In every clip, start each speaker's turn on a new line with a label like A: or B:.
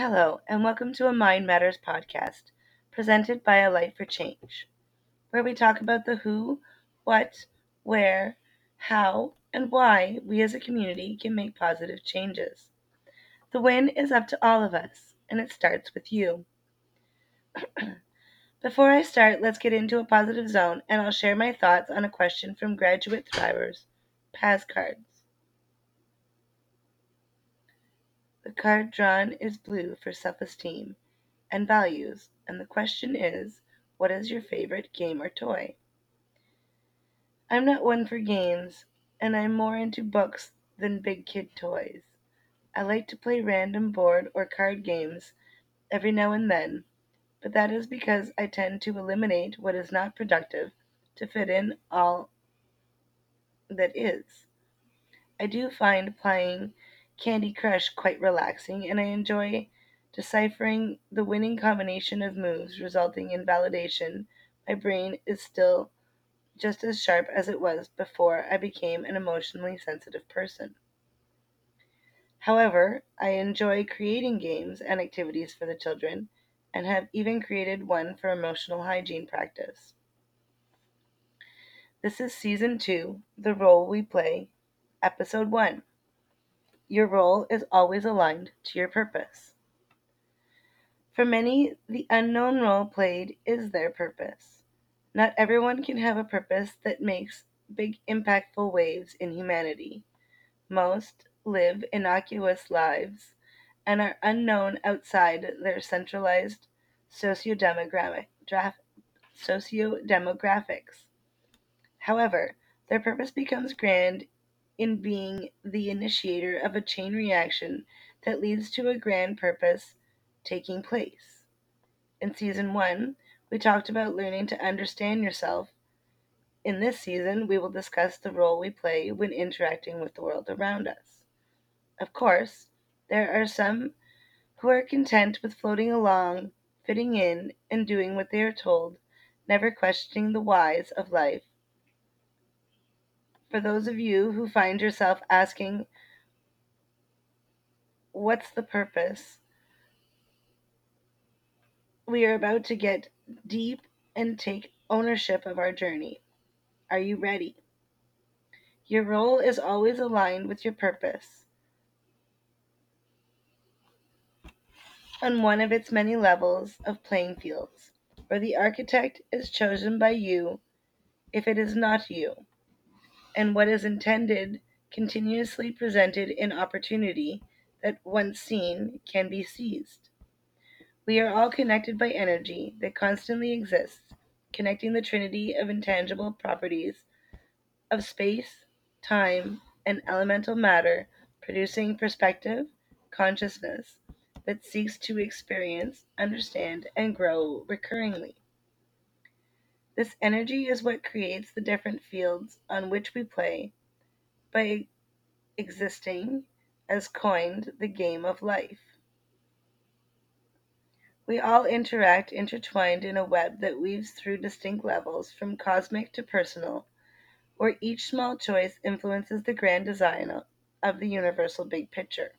A: Hello, and welcome to a Mind Matters podcast presented by A Light for Change, where we talk about the who, what, where, how, and why we as a community can make positive changes. The win is up to all of us, and it starts with you. Before I start, let's get into a positive zone, and I'll share my thoughts on a question from Graduate Thrivers, Paz cards. The card drawn is blue for self esteem and values, and the question is what is your favorite game or toy? I'm not one for games, and I'm more into books than big kid toys. I like to play random board or card games every now and then, but that is because I tend to eliminate what is not productive to fit in all that is. I do find playing Candy Crush quite relaxing, and I enjoy deciphering the winning combination of moves resulting in validation. My brain is still just as sharp as it was before I became an emotionally sensitive person. However, I enjoy creating games and activities for the children and have even created one for emotional hygiene practice. This is season two, The Role We Play, episode one. Your role is always aligned to your purpose. For many, the unknown role played is their purpose. Not everyone can have a purpose that makes big, impactful waves in humanity. Most live innocuous lives and are unknown outside their centralized socio-demographic, socio-demographics. However, their purpose becomes grand in being the initiator of a chain reaction that leads to a grand purpose taking place. In season one, we talked about learning to understand yourself. In this season, we will discuss the role we play when interacting with the world around us. Of course, there are some who are content with floating along, fitting in, and doing what they are told, never questioning the whys of life for those of you who find yourself asking, What's the purpose? We are about to get deep and take ownership of our journey. Are you ready? Your role is always aligned with your purpose. On one of its many levels of playing fields, where the architect is chosen by you if it is not you and what is intended continuously presented in opportunity that once seen can be seized. We are all connected by energy that constantly exists, connecting the trinity of intangible properties of space, time, and elemental matter, producing perspective, consciousness that seeks to experience, understand, and grow recurringly. This energy is what creates the different fields on which we play by existing as coined the game of life. We all interact intertwined in a web that weaves through distinct levels from cosmic to personal, where each small choice influences the grand design of the universal big picture.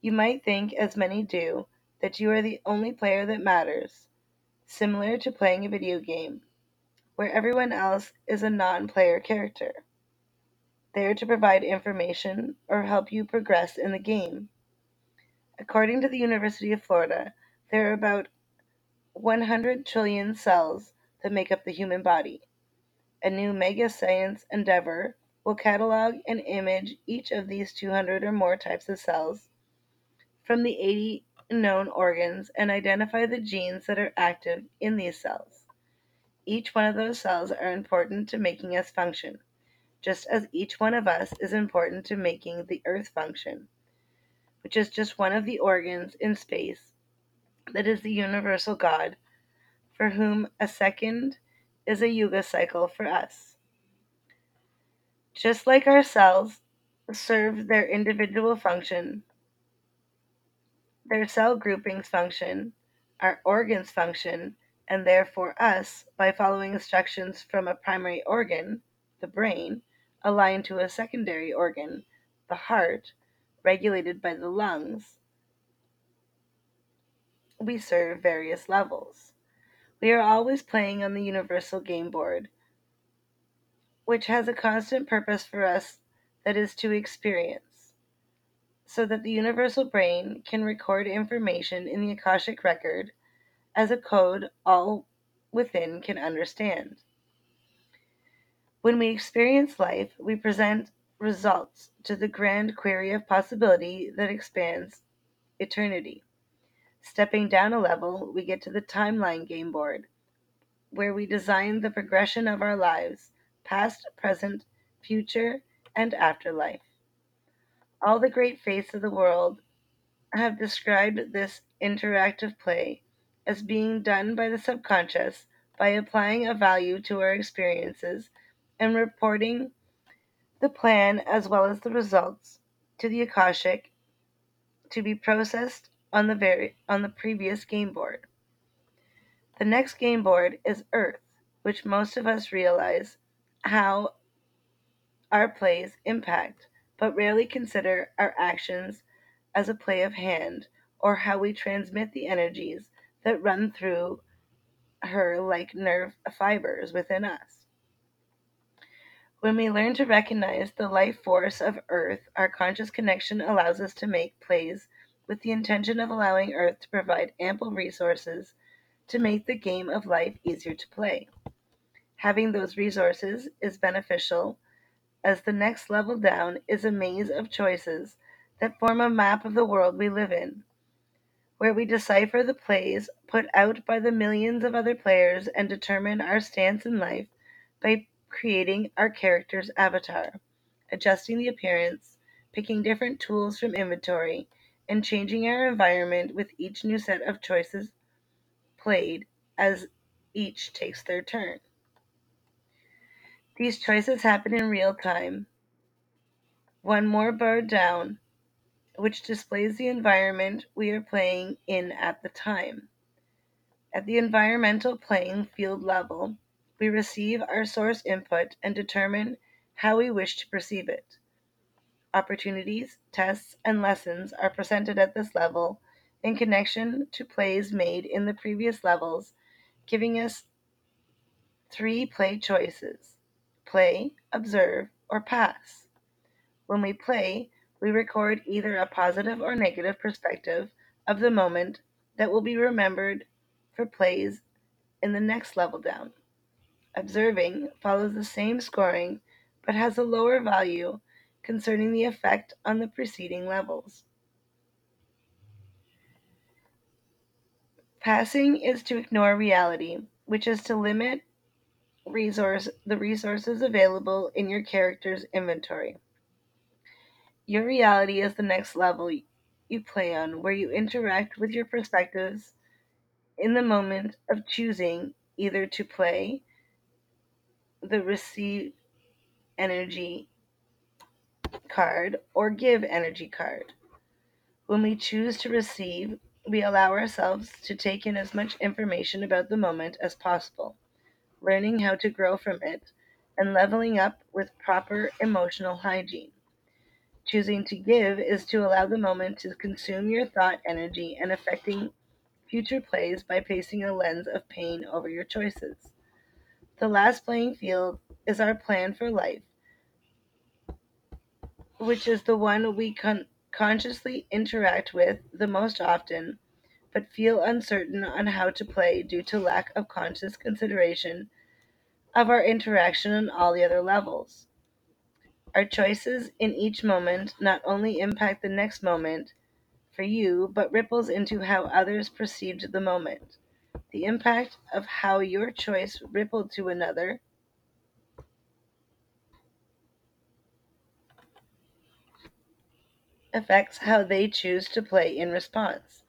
A: You might think, as many do, that you are the only player that matters, similar to playing a video game where everyone else is a non player character, there to provide information or help you progress in the game. According to the University of Florida, there are about 100 trillion cells that make up the human body. A new mega science endeavor will catalog and image each of these 200 or more types of cells from the 80 known organs and identify the genes that are active in these cells. Each one of those cells are important to making us function, just as each one of us is important to making the earth function, which is just one of the organs in space that is the universal God, for whom a second is a yuga cycle for us. Just like our cells serve their individual function, their cell groupings function, our organs function, and therefore us, by following instructions from a primary organ, the brain, aligned to a secondary organ, the heart, regulated by the lungs, we serve various levels. We are always playing on the universal game board, which has a constant purpose for us that is to experience, so that the universal brain can record information in the Akashic record as a code all within can understand. When we experience life, we present results to the grand query of possibility that expands eternity. Stepping down a level, we get to the timeline game board, where we design the progression of our lives past, present, future, and afterlife. All the great faiths of the world have described this interactive play as being done by the subconscious by applying a value to our experiences and reporting the plan as well as the results to the Akashic to be processed on the very on the previous game board. The next game board is Earth, which most of us realize how our plays impact, but rarely consider our actions as a play of hand or how we transmit the energies that run through her like nerve fibers within us. When we learn to recognize the life force of Earth, our conscious connection allows us to make plays with the intention of allowing Earth to provide ample resources to make the game of life easier to play. Having those resources is beneficial as the next level down is a maze of choices that form a map of the world we live in, where we decipher the plays put out by the millions of other players and determine our stance in life by creating our character's avatar, adjusting the appearance, picking different tools from inventory, and changing our environment with each new set of choices played as each takes their turn. These choices happen in real time. One more bar down, which displays the environment we are playing in at the time. At the environmental playing field level, we receive our source input and determine how we wish to perceive it. Opportunities, tests, and lessons are presented at this level in connection to plays made in the previous levels, giving us three play choices play, observe, or pass. When we play, we record either a positive or negative perspective of the moment that will be remembered for plays in the next level down. Observing follows the same scoring but has a lower value concerning the effect on the preceding levels. Passing is to ignore reality, which is to limit resource the resources available in your character's inventory. Your reality is the next level you play on, where you interact with your perspectives in the moment of choosing either to play the receive energy card or give energy card. When we choose to receive, we allow ourselves to take in as much information about the moment as possible, learning how to grow from it and leveling up with proper emotional hygiene. Choosing to give is to allow the moment to consume your thought energy and affecting future plays by placing a lens of pain over your choices. The last playing field is our plan for life, which is the one we con- consciously interact with the most often, but feel uncertain on how to play due to lack of conscious consideration of our interaction on all the other levels. Our choices in each moment not only impact the next moment for you, but ripples into how others perceived the moment. The impact of how your choice rippled to another affects how they choose to play in response.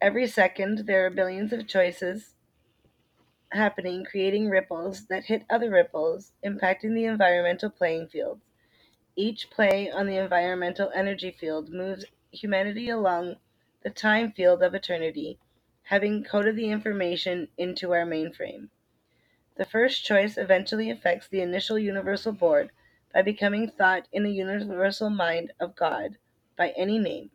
A: Every second, there are billions of choices happening, creating ripples that hit other ripples, impacting the environmental playing field. Each play on the environmental energy field moves humanity along the time field of eternity, having coded the information into our mainframe. The first choice eventually affects the initial universal board by becoming thought in a universal mind of God by any name.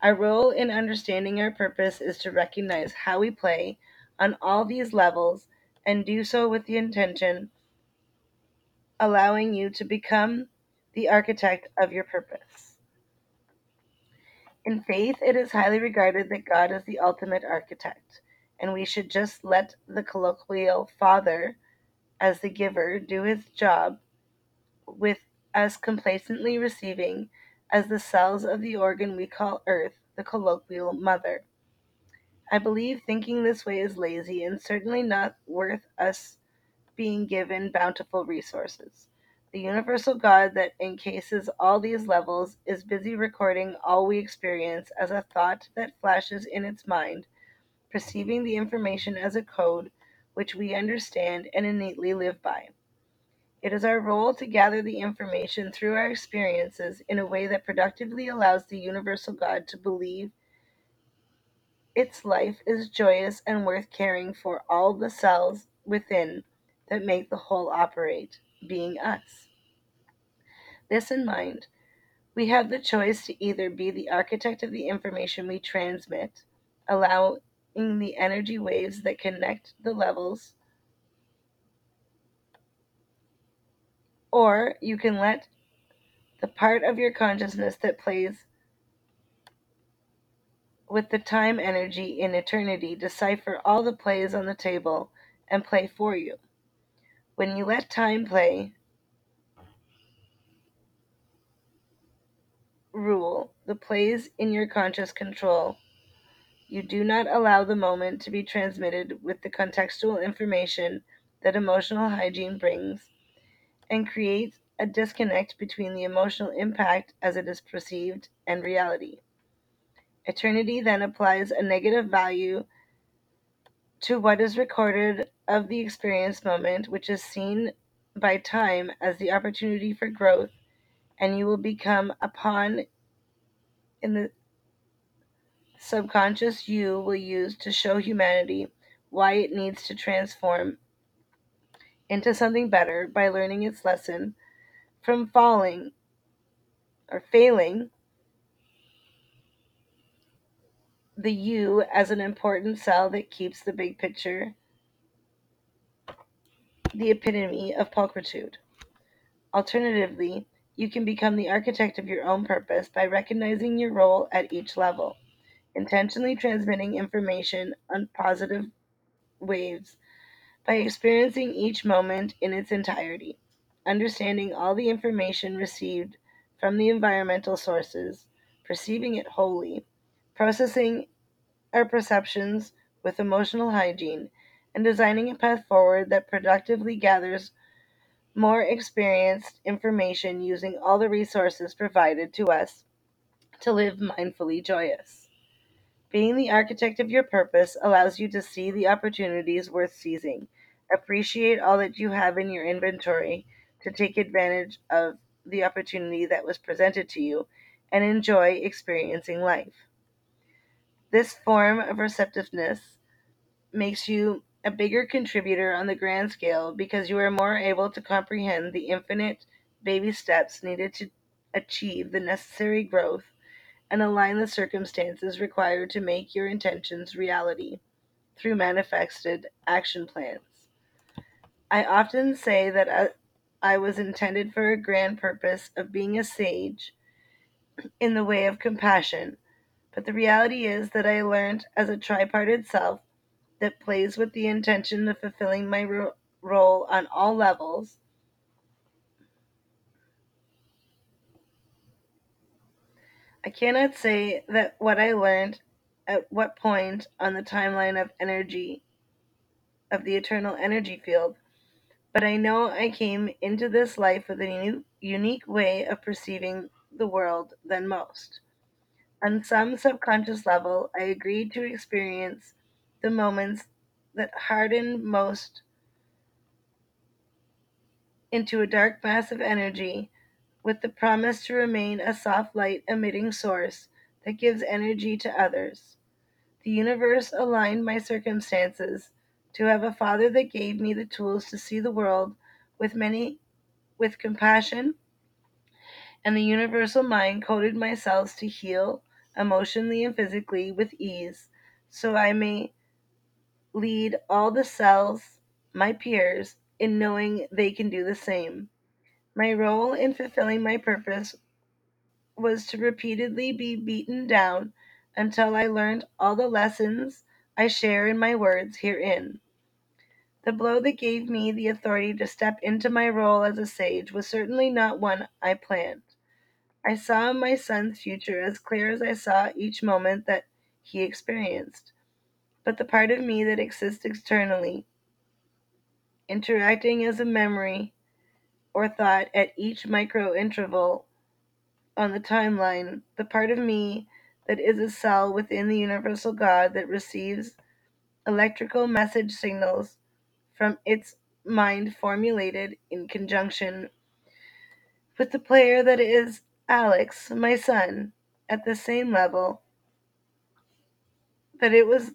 A: Our role in understanding our purpose is to recognize how we play on all these levels and do so with the intention allowing you to become the architect of your purpose. In faith, it is highly regarded that God is the ultimate architect, and we should just let the colloquial Father, as the giver, do his job, with us complacently receiving as the cells of the organ we call Earth, the colloquial Mother. I believe thinking this way is lazy and certainly not worth us being given bountiful resources. The universal God that encases all these levels is busy recording all we experience as a thought that flashes in its mind, perceiving the information as a code which we understand and innately live by. It is our role to gather the information through our experiences in a way that productively allows the universal God to believe its life is joyous and worth caring for all the cells within that make the whole operate, being us. This in mind, we have the choice to either be the architect of the information we transmit, allowing the energy waves that connect the levels, or you can let the part of your consciousness that plays with the time energy in eternity decipher all the plays on the table and play for you. When you let time play, rule the plays in your conscious control. You do not allow the moment to be transmitted with the contextual information that emotional hygiene brings and creates a disconnect between the emotional impact as it is perceived and reality. Eternity then applies a negative value to what is recorded of the experienced moment, which is seen by time as the opportunity for growth, and you will become pawn in the subconscious you will use to show humanity why it needs to transform into something better by learning its lesson from falling or failing the you as an important cell that keeps the big picture the epitome of pulchritude. Alternatively, you can become the architect of your own purpose by recognizing your role at each level, intentionally transmitting information on positive waves by experiencing each moment in its entirety, understanding all the information received from the environmental sources, perceiving it wholly, processing our perceptions with emotional hygiene, and designing a path forward that productively gathers more experienced information using all the resources provided to us to live mindfully joyous. Being the architect of your purpose allows you to see the opportunities worth seizing, appreciate all that you have in your inventory to take advantage of the opportunity that was presented to you, and enjoy experiencing life. This form of receptiveness makes you a bigger contributor on the grand scale because you are more able to comprehend the infinite baby steps needed to achieve the necessary growth and align the circumstances required to make your intentions reality through manifested action plans. I often say that uh, I was intended for a grand purpose of being a sage in the way of compassion, but the reality is that I learned as a tripartite self that plays with the intention of fulfilling my ro- role on all levels. I cannot say that what I learned at what point on the timeline of energy, of the eternal energy field, but I know I came into this life with a new, unique way of perceiving the world than most. On some subconscious level, I agreed to experience the moments that harden most into a dark mass of energy with the promise to remain a soft light emitting source that gives energy to others. The universe aligned my circumstances to have a father that gave me the tools to see the world with many with compassion and the universal mind coded my cells to heal emotionally and physically, with ease, so I may lead all the cells, my peers, in knowing they can do the same. My role in fulfilling my purpose was to repeatedly be beaten down until I learned all the lessons I share in my words herein. The blow that gave me the authority to step into my role as a sage was certainly not one I planned. I saw my son's future as clear as I saw each moment that he experienced. But the part of me that exists externally, interacting as a memory or thought at each micro interval on the timeline, the part of me that is a cell within the universal God that receives electrical message signals from its mind formulated in conjunction with the player that is Alex, my son, at the same level, that it was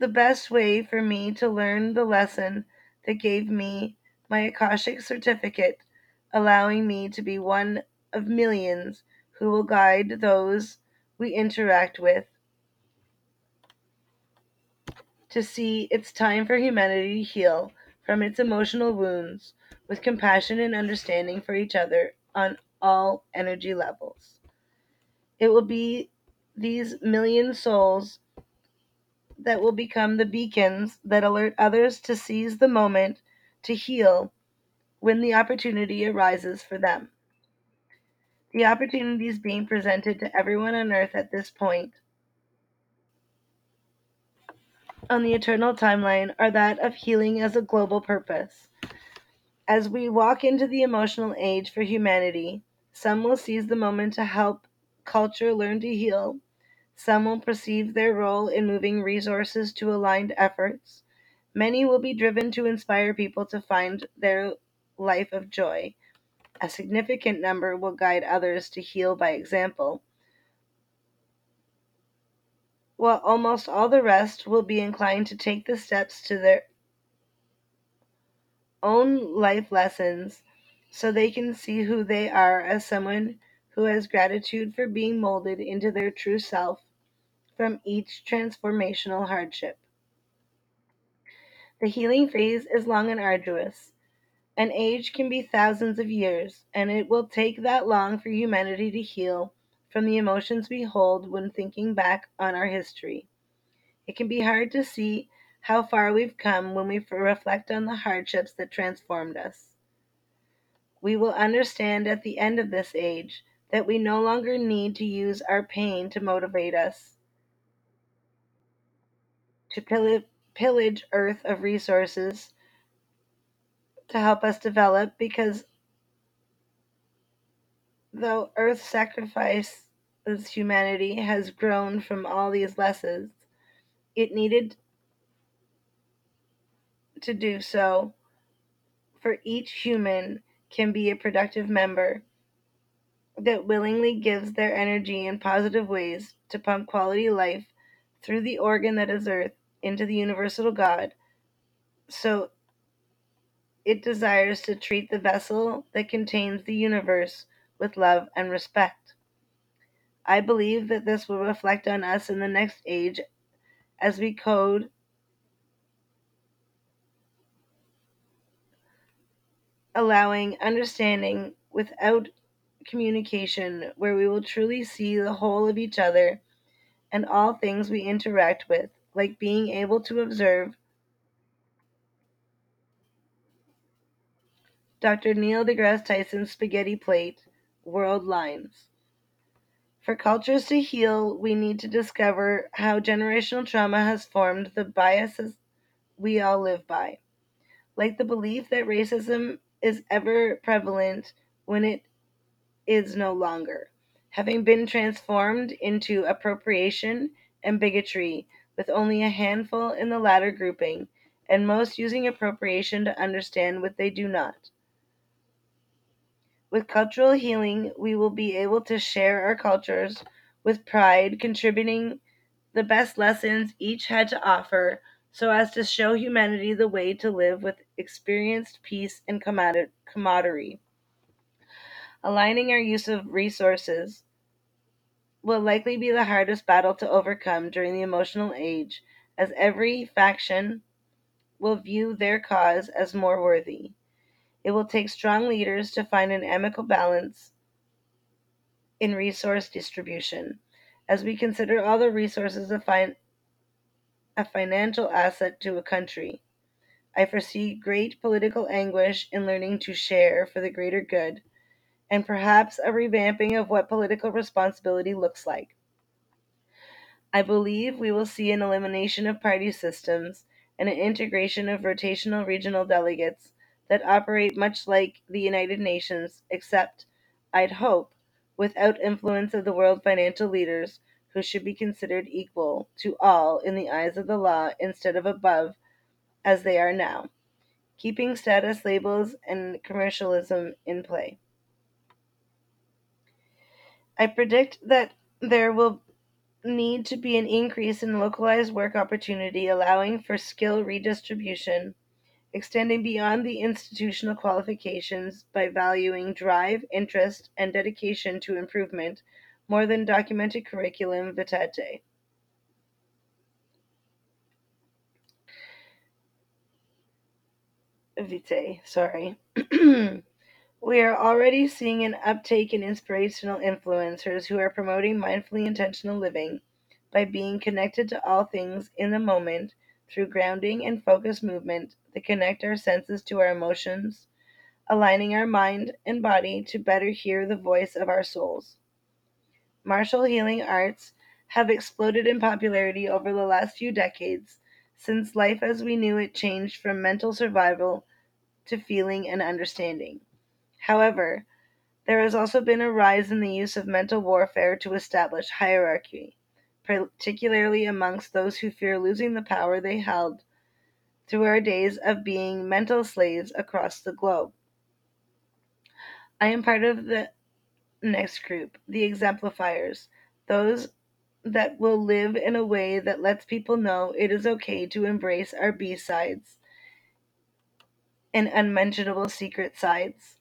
A: the best way for me to learn the lesson that gave me my Akashic certificate, allowing me to be one of millions who will guide those we interact with to see it's time for humanity to heal from its emotional wounds with compassion and understanding for each other on all energy levels. It will be these million souls that will become the beacons that alert others to seize the moment to heal when the opportunity arises for them. The opportunities being presented to everyone on earth at this point on the eternal timeline are that of healing as a global purpose. As we walk into the emotional age for humanity, some will seize the moment to help culture learn to heal. Some will perceive their role in moving resources to aligned efforts. Many will be driven to inspire people to find their life of joy. A significant number will guide others to heal by example, while almost all the rest will be inclined to take the steps to their own life lessons so they can see who they are as someone who has gratitude for being molded into their true self from each transformational hardship. The healing phase is long and arduous. An age can be thousands of years, and it will take that long for humanity to heal from the emotions we hold when thinking back on our history. It can be hard to see how far we've come when we reflect on the hardships that transformed us. We will understand at the end of this age that we no longer need to use our pain to motivate us. To pillage Earth of resources to help us develop because though Earth sacrifice as humanity has grown from all these lessons, it needed to do so for each human can be a productive member that willingly gives their energy in positive ways to pump quality life through the organ that is earth into the universal God. So it desires to treat the vessel that contains the universe with love and respect. I believe that this will reflect on us in the next age as we code allowing understanding without communication, where we will truly see the whole of each other and all things we interact with, like being able to observe Dr. Neil deGrasse Tyson's spaghetti plate, world lines. For cultures to heal, we need to discover how generational trauma has formed the biases we all live by. Like the belief that racism is ever prevalent when it is no longer, having been transformed into appropriation and bigotry, with only a handful in the latter grouping, and most using appropriation to understand what they do not. With cultural healing, we will be able to share our cultures with pride, contributing the best lessons each had to offer so as to show humanity the way to live with experienced peace and camaraderie. Aligning our use of resources will likely be the hardest battle to overcome during the emotional age, as every faction will view their cause as more worthy. It will take strong leaders to find an amicable balance in resource distribution. As we consider all the resources a, fin- a financial asset to a country, I foresee great political anguish in learning to share for the greater good, and perhaps a revamping of what political responsibility looks like. I believe we will see an elimination of party systems and an integration of rotational regional delegates that operate much like the United Nations, except, I'd hope, without influence of the world financial leaders who should be considered equal to all in the eyes of the law instead of above as they are now, keeping status labels and commercialism in play. I predict that there will need to be an increase in localized work opportunity, allowing for skill redistribution, extending beyond the institutional qualifications by valuing drive, interest, and dedication to improvement more than documented curriculum vitae. Sorry. We are already seeing an uptake in inspirational influencers who are promoting mindfully intentional living by being connected to all things in the moment through grounding and focused movement that connect our senses to our emotions, aligning our mind and body to better hear the voice of our souls. Martial healing arts have exploded in popularity over the last few decades since life as we knew it changed from mental survival to feeling and understanding. However, there has also been a rise in the use of mental warfare to establish hierarchy, particularly amongst those who fear losing the power they held through our days of being mental slaves across the globe. I am part of the next group, the exemplifiers, those that will live in a way that lets people know it is okay to embrace our B sides and unmentionable secret sides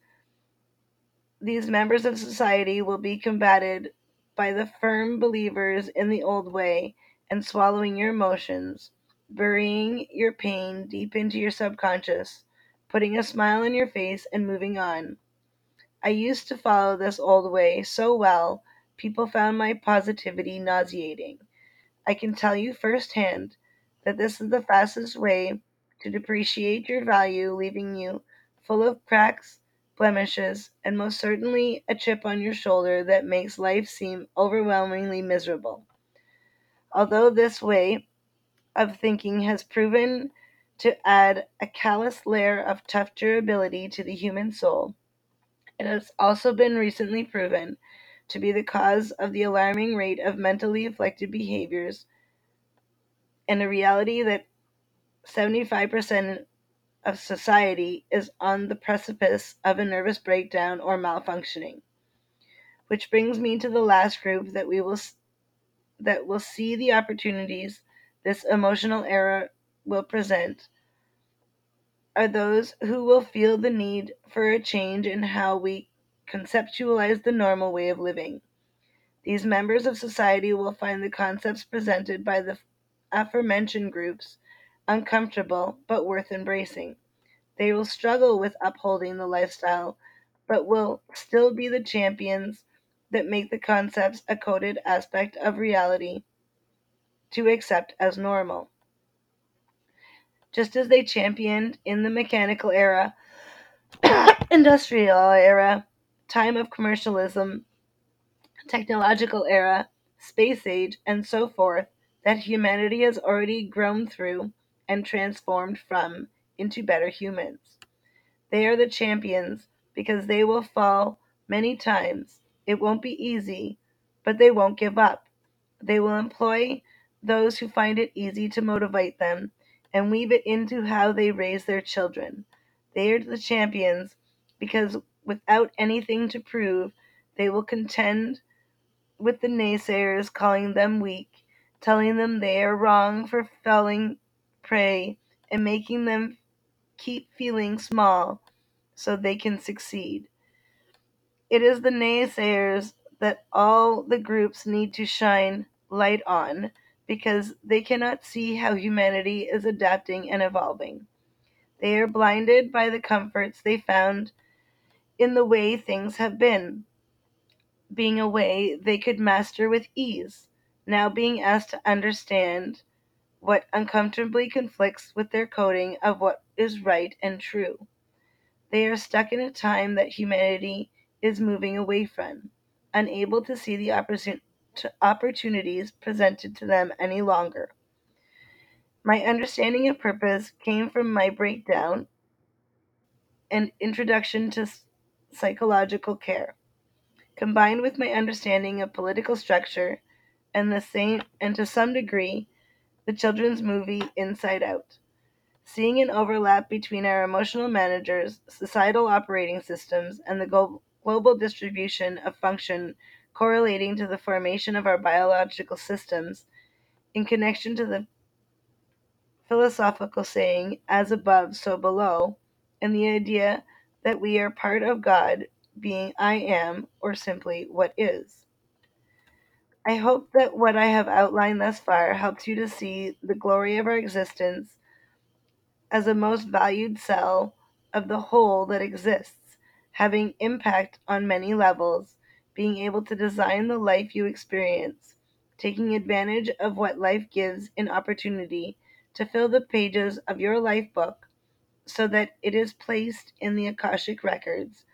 A: these members of society will be combated by the firm believers in the old way and swallowing your emotions, burying your pain deep into your subconscious, putting a smile on your face, and moving on. I used to follow this old way so well, people found my positivity nauseating. I can tell you firsthand that this is the fastest way to depreciate your value, leaving you full of cracks blemishes, and most certainly a chip on your shoulder that makes life seem overwhelmingly miserable. Although this way of thinking has proven to add a callous layer of tough durability to the human soul, it has also been recently proven to be the cause of the alarming rate of mentally afflicted behaviors and a reality that 75% of society is on the precipice of a nervous breakdown or malfunctioning. Which brings me to the last group that we will that will see the opportunities this emotional era will present are those who will feel the need for a change in how we conceptualize the normal way of living. These members of society will find the concepts presented by the aforementioned groups uncomfortable but worth embracing. They will struggle with upholding the lifestyle, but will still be the champions that make the concepts a coded aspect of reality to accept as normal. Just as they championed in the mechanical era, industrial era, time of commercialism, technological era, space age, and so forth, that humanity has already grown through and transformed from into better humans. They are the champions because they will fall many times. It won't be easy, but they won't give up. They will employ those who find it easy to motivate them and weave it into how they raise their children. They are the champions because without anything to prove, they will contend with the naysayers calling them weak, telling them they are wrong for falling prey, and making them keep feeling small so they can succeed. It is the naysayers that all the groups need to shine light on because they cannot see how humanity is adapting and evolving. They are blinded by the comforts they found in the way things have been, being a way they could master with ease, now being asked to understand what uncomfortably conflicts with their coding of what is right and true. They are stuck in a time that humanity is moving away from, unable to see the opportunities presented to them any longer. My understanding of purpose came from my breakdown and introduction to psychological care, combined with my understanding of political structure and the same and to some degree the children's movie Inside Out. Seeing an overlap between our emotional managers, societal operating systems, and the glo- global distribution of function correlating to the formation of our biological systems in connection to the philosophical saying, as above, so below, and the idea that we are part of God being I am, or simply what is. I hope that what I have outlined thus far helps you to see the glory of our existence as a most valued cell of the whole that exists, having impact on many levels, being able to design the life you experience, taking advantage of what life gives in opportunity to fill the pages of your life book so that it is placed in the Akashic records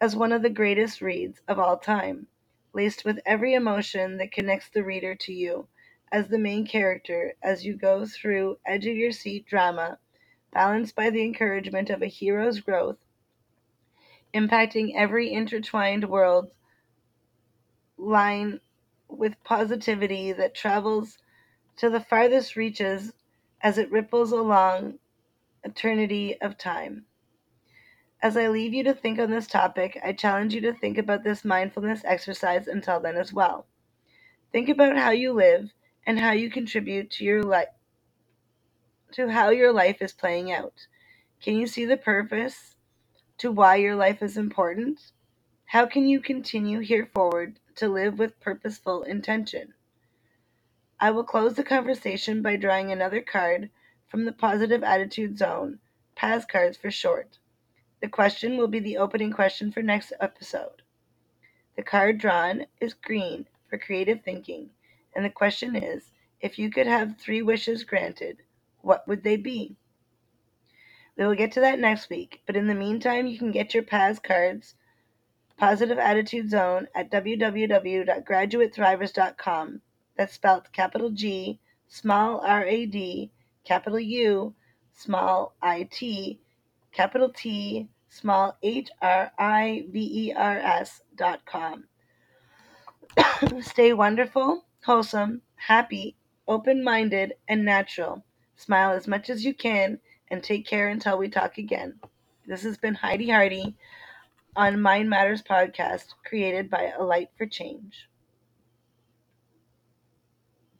A: as one of the greatest reads of all time, laced with every emotion that connects the reader to you as the main character as you go through edge of your seat drama balanced by the encouragement of a hero's growth, impacting every intertwined world line with positivity that travels to the farthest reaches as it ripples along eternity of time. As I leave you to think on this topic, I challenge you to think about this mindfulness exercise until then as well. Think about how you live and how you contribute to your life to how your life is playing out. Can you see the purpose to why your life is important? How can you continue here forward to live with purposeful intention? I will close the conversation by drawing another card from the Positive Attitude Zone, PAS cards for short. The question will be the opening question for next episode. The card drawn is green for creative thinking, and the question is if you could have three wishes granted, what would they be? We will get to that next week, but in the meantime, you can get your PAS cards, Positive Attitude Zone, at www.graduatethrivers.com. That's spelled capital G, small r a d, capital U, small i t, capital T, small h r i v e r s dot com. Stay wonderful, wholesome, happy, open minded, and natural. Smile as much as you can and take care until we talk again. This has been Heidi Hardy on Mind Matters podcast, created by A Light for Change.